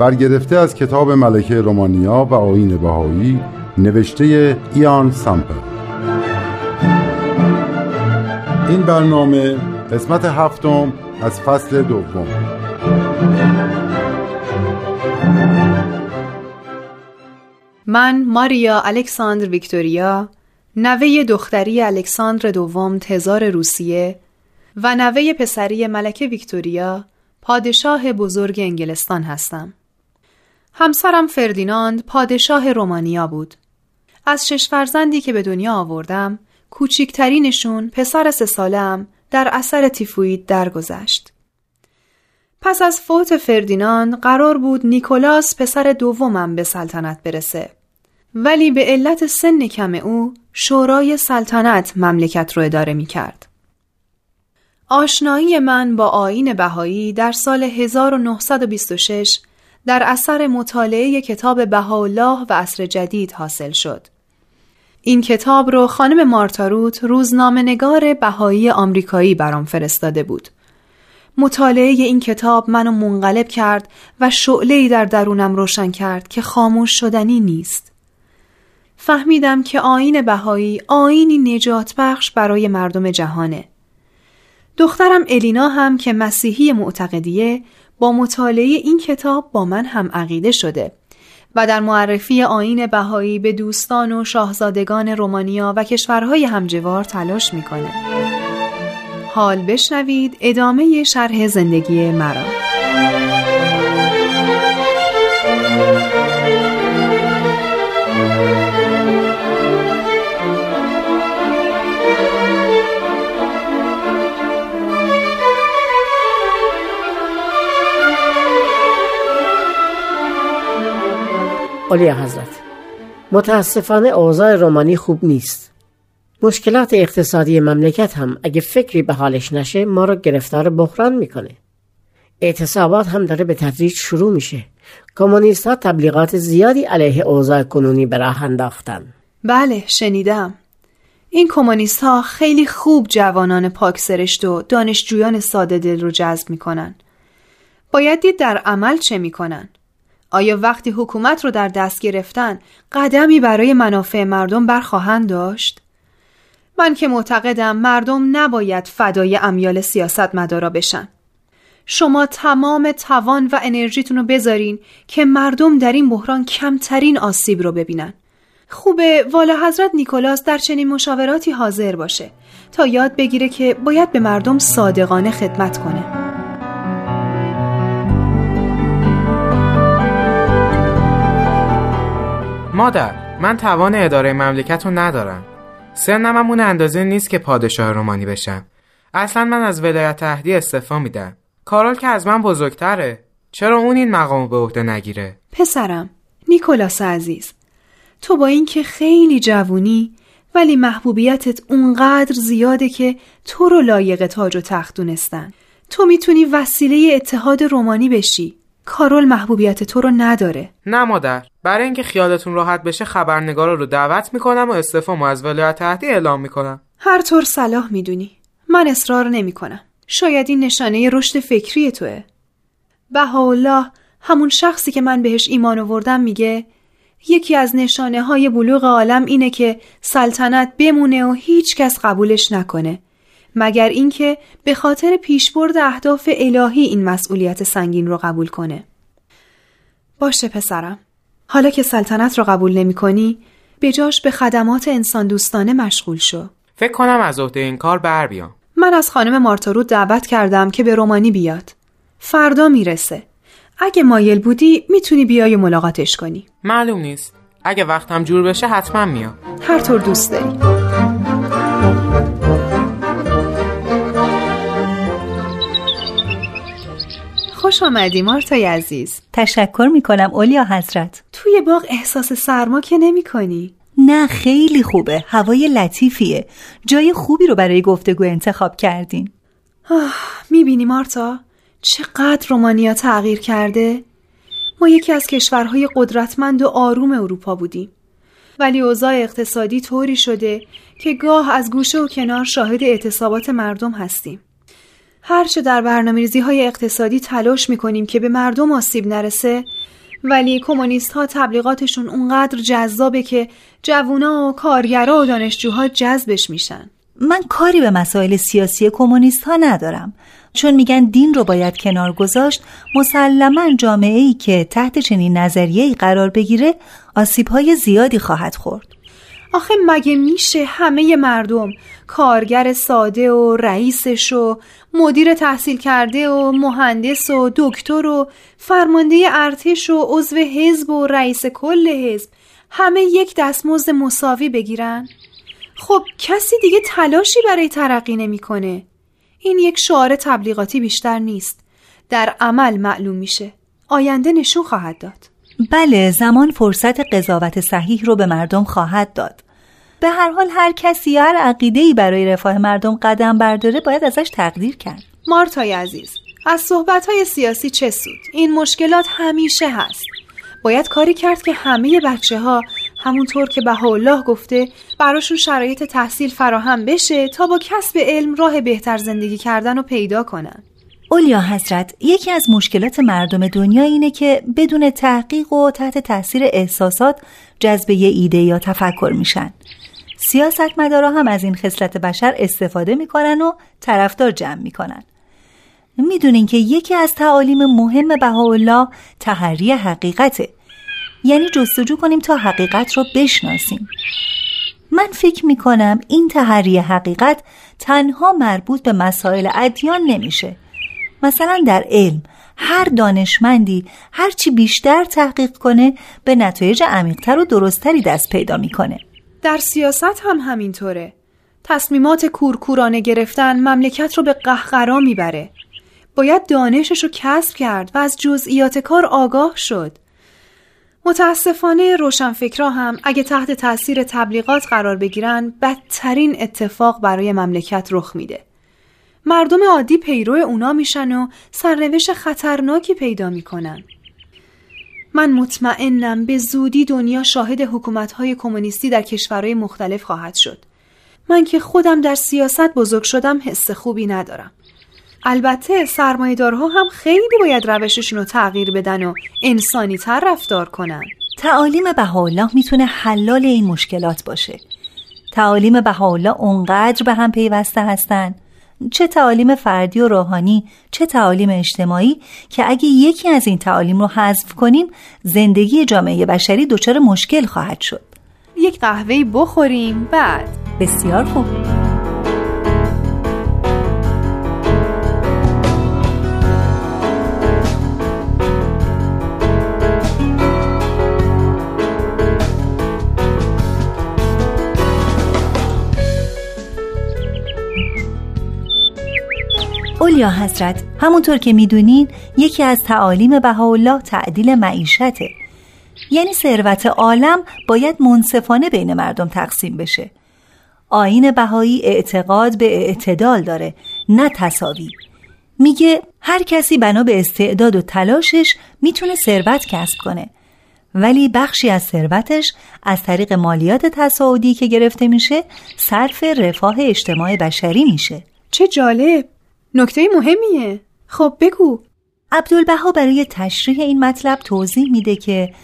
برگرفته از کتاب ملکه رومانیا و آین بهایی نوشته ایان سامپل این برنامه قسمت هفتم از فصل دوم من ماریا الکساندر ویکتوریا نوه دختری الکساندر دوم تزار روسیه و نوه پسری ملکه ویکتوریا پادشاه بزرگ انگلستان هستم. همسرم فردیناند پادشاه رومانیا بود. از شش فرزندی که به دنیا آوردم، کوچیکترینشون پسر سه سالم در اثر تیفوید درگذشت. پس از فوت فردیناند قرار بود نیکولاس پسر دومم به سلطنت برسه. ولی به علت سن کم او شورای سلطنت مملکت رو اداره می کرد. آشنایی من با آین بهایی در سال 1926 در اثر مطالعه کتاب بهاءالله و عصر جدید حاصل شد. این کتاب رو خانم مارتاروت روزنامه نگار بهایی آمریکایی برام فرستاده بود. مطالعه این کتاب منو منقلب کرد و شعله در درونم روشن کرد که خاموش شدنی نیست. فهمیدم که آین بهایی آینی نجات بخش برای مردم جهانه. دخترم الینا هم که مسیحی معتقدیه با مطالعه این کتاب با من هم عقیده شده و در معرفی آین بهایی به دوستان و شاهزادگان رومانیا و کشورهای همجوار تلاش می‌کنه. حال بشنوید ادامه شرح زندگی مرا. علی حضرت. متاسفانه اوضاع رومانی خوب نیست. مشکلات اقتصادی مملکت هم اگه فکری به حالش نشه ما رو گرفتار بحران می‌کنه. اعتصابات هم داره به تدریج شروع میشه. کمونیست ها تبلیغات زیادی علیه اوضاع کنونی به راه انداختن. بله شنیدم. این کمونیست ها خیلی خوب جوانان پاک سرشت و دانشجویان ساده دل رو جذب می‌کنن. باید دید در عمل چه می‌کنن. آیا وقتی حکومت رو در دست گرفتن قدمی برای منافع مردم برخواهند داشت؟ من که معتقدم مردم نباید فدای امیال سیاست مدارا بشن. شما تمام توان و انرژیتون رو بذارین که مردم در این بحران کمترین آسیب رو ببینن. خوبه والا حضرت نیکولاس در چنین مشاوراتی حاضر باشه تا یاد بگیره که باید به مردم صادقانه خدمت کنه. مادر من توان اداره مملکت رو ندارم. سنم هم اون اندازه نیست که پادشاه رومانی بشم. اصلا من از ولایت عهدی استعفا میدم. کارال که از من بزرگتره. چرا اون این مقام به عهده نگیره؟ پسرم نیکولاس عزیز تو با اینکه خیلی جوونی ولی محبوبیتت اونقدر زیاده که تو رو لایق تاج و تخت دونستن. تو می‌تونی وسیله اتحاد رومانی بشی. کارول محبوبیت تو رو نداره. نه مادر برای اینکه خیالتون راحت بشه خبرنگارا رو دعوت می‌کنم و استعفامو از ولایت عهدی اعلام می‌کنم. هر طور صلاح می‌دونی. من اصرار نمی‌کنم. شاید این نشانه رشد فکری توه. بهاءالله همون شخصی که من بهش ایمان آوردم میگه یکی از نشانه های بلوغ عالم اینه که سلطنت بمونه و هیچ کس قبولش نکنه. مگر اینکه به خاطر پیشبرد اهداف الهی این مسئولیت سنگین رو قبول کنه. باشه پسرم. حالا که سلطنت رو قبول نمی کنی، به جاش به خدمات انسان دوستانه مشغول شو. فکر کنم از عهده این کار بر بیام. من از خانم مارتارو دعوت کردم که به رومانی بیاد. فردا می‌رسه. اگه مایل بودی می‌تونی بیای ملاقاتش کنی. معلوم نیست. اگه وقتم جور بشه حتما میام. هر طور دوست داری. خوش آمدی مارتای عزیز. تشکر می‌کنم اولیا حضرت. توی باغ احساس سرما که نمی کنی؟ نه خیلی خوبه. هوای لطیفیه. جای خوبی رو برای گفتگو انتخاب کردین. می‌بینی مارتا؟ چقدر رومانیا تغییر کرده. ما یکی از کشورهای قدرتمند و آروم اروپا بودیم. ولی اوضاع اقتصادی طوری شده که گاه از گوشه و کنار شاهد اعتصابات مردم هستیم. هرچه در برنامه های اقتصادی تلاش می‌کنیم که به مردم آسیب نرسه ولی کمونیست ها تبلیغاتشون اونقدر جذابه که جوونا و کارگرا و دانشجوها جذبش میشن. من کاری به مسائل سیاسی کمونیست ها ندارم. چون میگن دین رو باید کنار گذاشت مسلما جامعه ای که تحت چنین نظریه ای قرار بگیره آسیب های زیادی خواهد خورد. آخه مگه میشه همه مردم کارگر ساده و رئیسش و مدیر تحصیل کرده و مهندس و دکتر و فرمانده ارتش و عضو حزب و رئیس کل حزب همه یک دستمزد مساوی بگیرن؟ خب کسی دیگه تلاشی برای ترقی نمی‌کنه. این یک شعار تبلیغاتی بیشتر نیست. در عمل معلوم میشه. آینده نشون خواهد داد. بله زمان فرصت قضاوت صحیح رو به مردم خواهد داد. به هر حال هر کسی هر عقیده برای رفاه مردم قدم برداره باید ازش تقدیر کرد. مارتای عزیز از صحبت های سیاسی چه سود؟ این مشکلات همیشه هست. باید کاری کرد که همه بچه ها همونطور که الله گفته براشون شرایط تحصیل فراهم بشه تا با کسب علم راه بهتر زندگی کردن رو پیدا کنن. اولیا حضرت یکی از مشکلات مردم دنیا اینه که بدون تحقیق و تحت تاثیر احساسات جذبه ایده یا تفکر میشن. سیاستمدارا هم از این خصلت بشر استفاده می‌کنن و طرفدار جمع می‌کنن. می‌دونین که یکی از تعالیم مهم بهاءالله تحری حقیقته یعنی جستجو کنیم تا حقیقت رو بشناسیم من فکر می‌کنم این تحری حقیقت تنها مربوط به مسائل ادیان نمیشه مثلا در علم هر دانشمندی هرچی بیشتر تحقیق کنه به نتایج عمیقتر و درستتری دست پیدا می‌کنه. در سیاست هم همینطوره. تصمیمات کورکورانه گرفتن مملکت رو به قهقرا می‌بره. باید دانشش رو کسب کرد و از جزئیات کار آگاه شد. متاسفانه روشنفکرا هم اگه تحت تاثیر تبلیغات قرار بگیرن بدترین اتفاق برای مملکت رخ میده. مردم عادی پیرو اونا میشن و سرنوشت خطرناکی پیدا می‌کنن. من مطمئنم به زودی دنیا شاهد حکومتهای کمونیستی در کشورهای مختلف خواهد شد. من که خودم در سیاست بزرگ شدم حس خوبی ندارم. البته سرمایهدارها هم خیلی باید روششون رو تغییر بدن و انسانی تر رفتار کنن. تعالیم بهاءالله می‌تونه حلال این مشکلات باشه. تعالیم بهاءالله اونقدر به هم پیوسته هستن چه تعالیم فردی و روحانی چه تعالیم اجتماعی که اگه یکی از این تعالیم رو حذف کنیم زندگی جامعه بشری دچار مشکل خواهد شد. یک قهوه بخوریم بعد. بسیار خوب. اولیا حضرت؟ همونطور که می‌دونین یکی از تعالیم بهاءالله تعدیل معیشته. یعنی ثروت عالم باید منصفانه بین مردم تقسیم بشه. آین بهایی اعتقاد به اعتدال داره نه تصاوی میگه هر کسی بنا به استعداد و تلاشش می‌تونه ثروت کسب کنه. ولی بخشی از ثروتش از طریق مالیات تصاعدی که گرفته میشه صرف رفاه اجتماع بشری میشه. چه جالب! نکته مهمیه. خب بگو. عبدالبها برای تشریح این مطلب توضیح میده که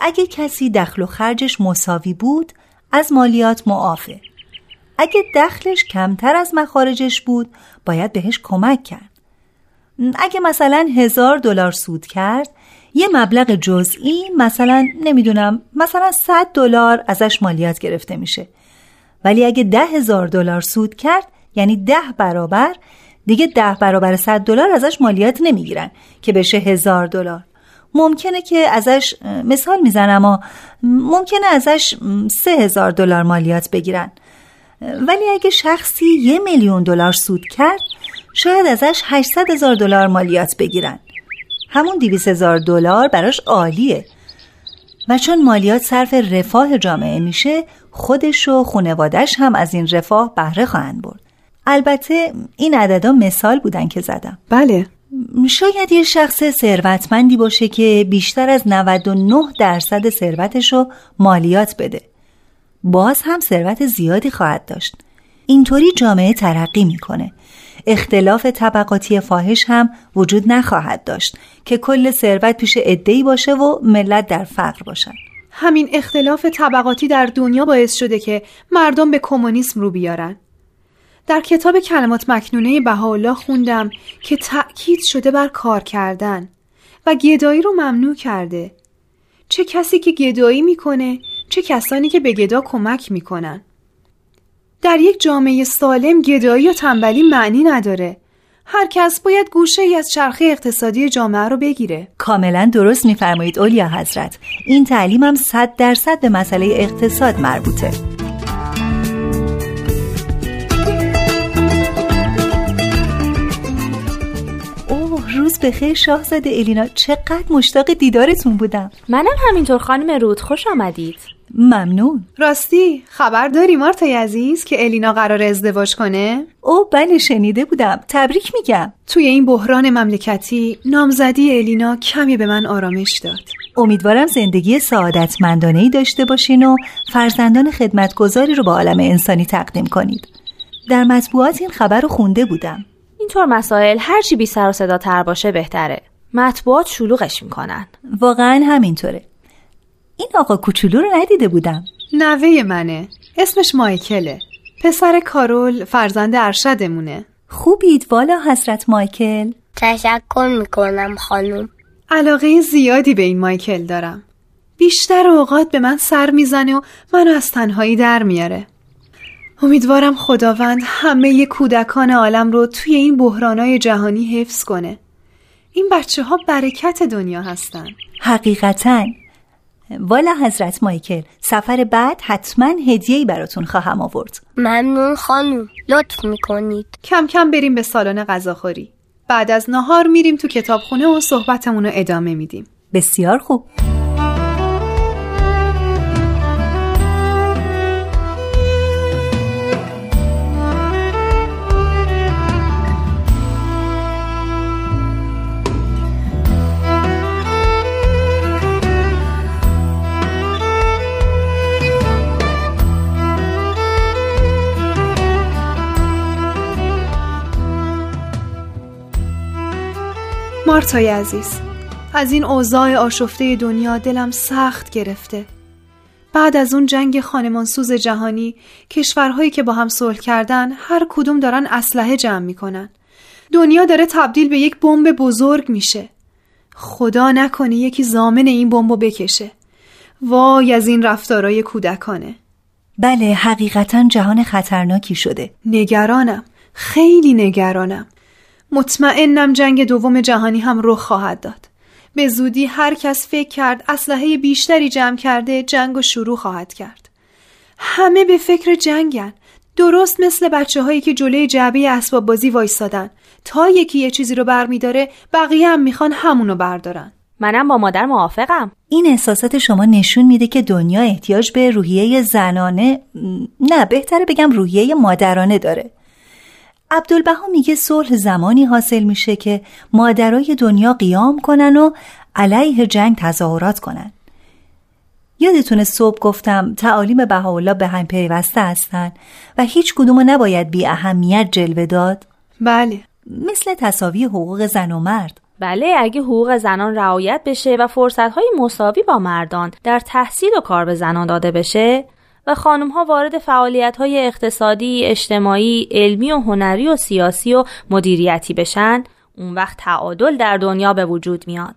اگه کسی دخل و خرجش مساوی بود از مالیات معافه. اگه دخلش کمتر از مخارجش بود باید بهش کمک کرد. اگه مثلا هزار دلار سود کرد یه مبلغ جزئی مثلا نمی‌دونم مثلا 100 دلار ازش مالیات گرفته میشه. ولی اگه ده هزار دلار سود کرد یعنی ده برابر دیگه ده برابر صد دلار ازش مالیات نمی‌گیرن که بشه هزار دلار. ممکنه که ازش مثال می‌زنم اما ممکنه ازش سه هزار دلار مالیات بگیرن. ولی اگه شخصی یه میلیون دلار سود کرد شاید ازش 800 هزار دلار مالیات بگیرن. همون 200 هزار دلار براش عالیه. و چون مالیات صرف رفاه جامعه میشه خودش و خونوادش هم از این رفاه بهره خواهند برد. البته این عددا مثال بودن که زدم. بله. شاید یه شخص ثروتمندی باشه که بیشتر از 99 درصد ثروتش رو مالیات بده. باز هم ثروت زیادی خواهد داشت. اینطوری جامعه ترقی می‌کنه. اختلاف طبقاتی فاحش هم وجود نخواهد داشت که کل ثروت پیش عدهای باشه و ملت در فقر باشن. همین اختلاف طبقاتی در دنیا باعث شده که مردم به کمونیسم رو بیارن. در کتاب کلمات مکنونه بهاءالله خوندم که تأکید شده بر کار کردن و گدایی رو ممنوع کرده. چه کسی که گدایی می‌کنه چه کسانی که به گدا کمک می‌کنن. در یک جامعه سالم گدایی و تنبلی معنی نداره. هر کس باید گوشه ای از چرخه اقتصادی جامعه رو بگیره. کاملا درست میفرمایید اولیا حضرت. این تعلیم هم صد درصد به مسئله اقتصاد مربوطه. بخیر شاهزاده الینا چقدر مشتاق دیدارتون بودم. منم همینطور خانم رود خوش آمدید. ممنون. راستی خبر داری مارتای عزیز که الینا قرار ازدواج کنه؟ او بله شنیده بودم. تبریک میگم. توی این بحران مملکتی نامزدی الینا کمی به من آرامش داد. امیدوارم زندگی سعادتمندانه ای داشته باشین و فرزندان خدمتگذاری رو با عالم انسانی تقدیم کنید. در مطبوعات این خبر رو خونده بودم. اینطور مسائل هرچی بی سر و صدا تر باشه بهتره. مطبوعات شلوغش می‌کنن. واقعا همینطوره. این آقا کوچولو رو ندیده بودم. نوه منه. اسمش مایکله. پسر کارول فرزند ارشدمونه. خوبید والا حضرت مایکل. تشکر می‌کنم خانم. علاقه زیادی به این مایکل دارم. بیشتر اوقات به من سر می‌زنه و منو از تنهایی در میاره. امیدوارم خداوند همه کودکان عالم رو توی این بحرانای جهانی حفظ کنه. این بچه ها برکت دنیا هستن. حقیقتا. والا حضرت مایکل سفر بعد حتما هدیه‌ای براتون خواهم آورد. ممنون خانم لطف می‌کنید. کم کم بریم به سالن غذاخوری. بعد از نهار میریم تو کتابخونه و صحبتمون رو ادامه میدیم. بسیار خوب. مارتای عزیز از این اوضاع آشفته دنیا دلم سخت گرفته. بعد از اون جنگ خانمانسوز جهانی کشورهایی که با هم صلح کردن هر کدوم دارن اسلحه جمع می‌کنن. دنیا داره تبدیل به یک بمب بزرگ میشه. خدا نکنه یکی زامن این بمب بکشه. وای از این رفتارای کودکانه. بله حقیقتا جهان خطرناکی شده. نگرانم. خیلی نگرانم. مطمئنم جنگ دوم جهانی هم رخ خواهد داد. به زودی هر کس فکر کرد اسلحه بیشتری جمع کرده جنگ و شروع خواهد کرد. همه به فکر جنگن. درست مثل بچه هایی که جلوی جعبه اسباب بازی وایستادن. تا یکی یه چیزی رو برمیداره بقیه هم می‌خوان همونو بردارن. منم با مادر موافقم. این احساسات شما نشون میده که دنیا احتیاج به روحیه زنانه نه بهتره بگم روحیه مادرانه داره. عبدالبها میگه صلح زمانی حاصل میشه که مادرای دنیا قیام کنن و علیه جنگ تظاهرات کنن. یادتونه صبح گفتم تعالیم بهاءالله به هم پیوسته هستن و هیچ کدوم نباید بی اهمیت جلوه داد. بله. مثل تصاوی حقوق زن و مرد. بله اگه حقوق زنان رعایت بشه و فرصتهای مساوی با مردان در تحصیل و کار به زنان داده بشه و خانم ها وارد فعالیت های اقتصادی، اجتماعی، علمی و هنری و سیاسی و مدیریتی بشن اون وقت تعادل در دنیا به وجود میاد.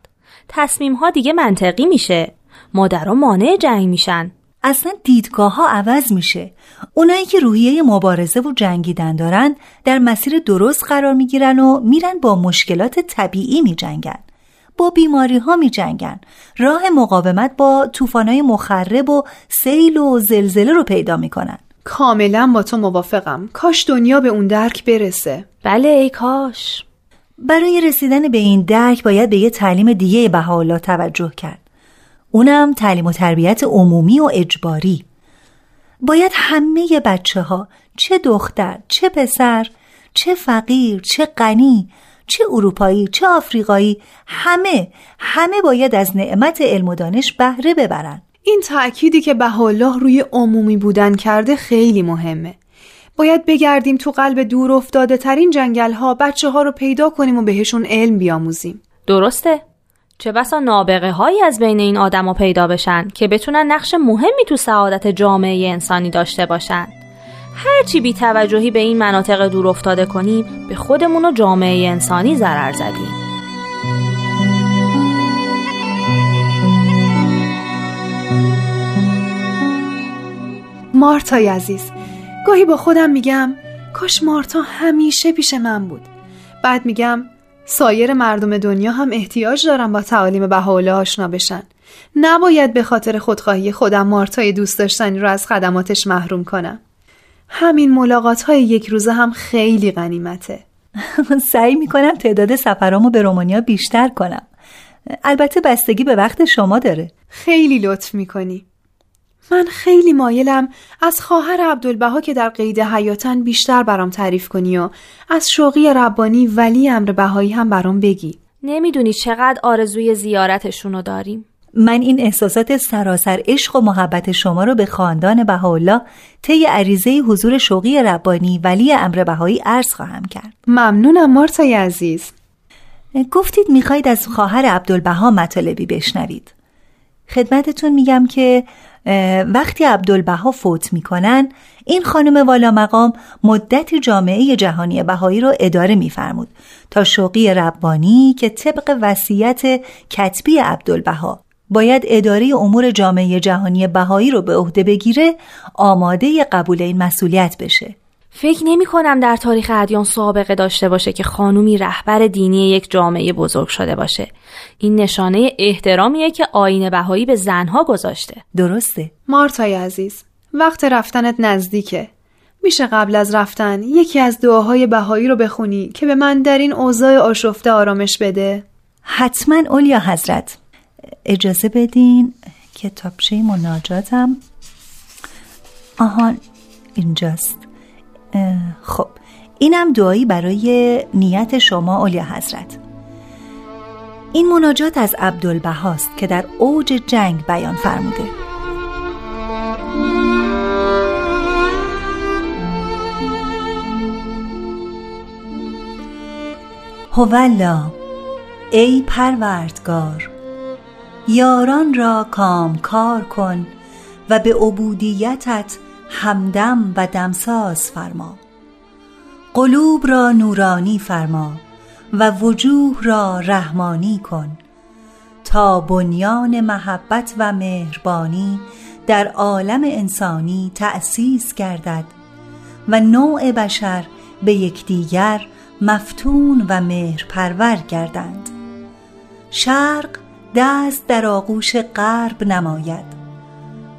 تصمیم ها دیگه منطقی میشه. مادرها مانع جنگ میشن. اصلا دیدگاه ها عوض میشه. اونایی که روحیه مبارزه و جنگیدن دارن در مسیر درست قرار می‌گیرن و میرن با مشکلات طبیعی میجنگن. با بیماری ها می جنگن. راه مقاومت با های مخرب و سیل و زلزله رو پیدا می‌کنن. کاملا با تو موافقم. کاش دنیا به اون درک برسه. بله ای کاش. برای رسیدن به این درک باید به یه تعلیم دیگه بهاءالله توجه کرد. اونم تعلیم و تربیت عمومی و اجباری باید همه بچه ها چه دختر چه پسر چه فقیر چه غنی چه اروپایی چه آفریقایی همه همه باید از نعمت علم و دانش بهره ببرن. این تأکیدی که الله روی عمومی بودن کرده خیلی مهمه. باید بگردیم تو قلب دور افتاده ترین جنگل ها بچه ها رو پیدا کنیم و بهشون علم بیاموزیم. درسته. چه بسا نابغه هایی از بین این آدما پیدا بشن که بتونن نقش مهمی تو سعادت جامعه انسانی داشته باشن. هرچی بی توجهی به این مناطق دور افتاده کنیم به خودمون و جامعه انسانی ضرر زدیم مارتای عزیز گاهی با خودم میگم کاش مارتا همیشه پیش من بود. بعد میگم سایر مردم دنیا هم احتیاج دارن با تعالیم بهاءالله آشنا بشن. نباید به خاطر خودخواهی خودم مارتای دوست داشتنی رو از خدماتش محروم کنم. همین ملاقات های یک روزه هم خیلی غنیمته. سعی می‌کنم تعداد سفرامو به رومانیا بیشتر کنم. البته بستگی به وقت شما داره. خیلی لطف می‌کنی. من خیلی مایلم از خواهر عبدالبها که در قید حیاتن بیشتر برام تعریف کنی و از شوقی ربانی ولی امر بهایی هم برام بگی. نمی‌دونی چقدر آرزوی زیارتشونو داریم. من این احساسات سراسر عشق و محبت شما رو به خاندان بهاءالله طی عریضه حضور شوقی ربانی ولی امر بهایی عرض خواهم کرد. ممنونم مارتای عزیز. گفتید می‌خواید از خواهر عبدالبها مطالبی بشنوید. خدمتتون میگم که وقتی عبدالبها فوت می‌کنن این خانم والا مقام مدت جامعه جهانی بهایی رو اداره میفرمود تا شوقی ربانی که طبق وصیت کتبی عبدالبها باید اداره امور جامعه جهانی بهایی رو به عهده بگیره آماده قبول این مسئولیت بشه. فکر نمی کنم در تاریخ ادیان سابقه داشته باشه که خانومی رهبر دینی یک جامعه بزرگ شده باشه. این نشانه احترامیه که آین بهایی به زنها گذاشته. درسته. مارتای عزیز وقت رفتنت نزدیکه. میشه قبل از رفتن یکی از دعاهای بهایی رو بخونی که به من در این اوضاع آشفته آرامش بده؟ حتما اولیا حضرت. اجازه بدین کتابچه مناجاتم آهان اینجاست. خب اینم دعایی برای نیت شما اولیا حضرت. این مناجات از عبدالبهاست که در اوج جنگ بیان فرموده. هولا ای پروردگار. یاران را کامکار کن و به عبودیتت همدم و دمساز فرما. قلوب را نورانی فرما و وجوه را رحمانی کن. تا بنیان محبت و مهربانی در عالم انسانی تأسیس گردد و نوع بشر به یکدیگر مفتون و مهرپرور گردند. شرق دست در آغوش غرب نماید.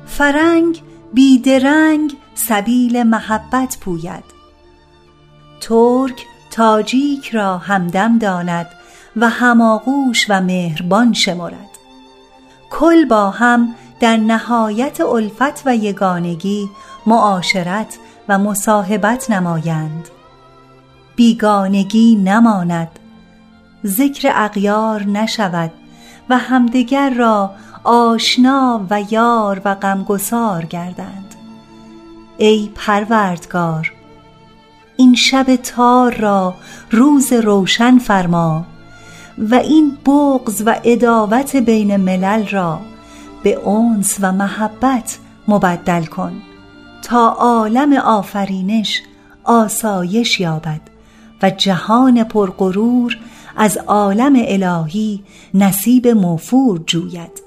فرنگ بیدرنگ سبیل محبت پوید. ترک تاجیک را همدم داند و هماغوش و مهربان شمرد. کل با هم در نهایت الفت و یگانگی معاشرت و مصاحبت نمایند. بیگانگی نماند. ذکر اغیار نشود. و همدیگر را آشنا و یار و غمگسار گردند. ای پروردگار این شب تار را روز روشن فرما و این بغز و اداوت بین ملل را به انس و محبت مبدل کن تا عالم آفرینش آسایش یابد و جهان پرغرور از عالم الهی نصیب موفور جوید.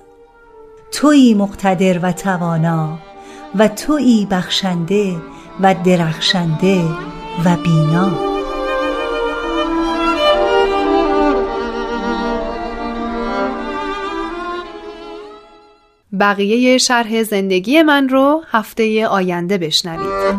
تویی مقتدر و توانا و تویی بخشنده و درخشنده و بینا. بقیه شرح زندگی من رو هفته آینده بشنوید.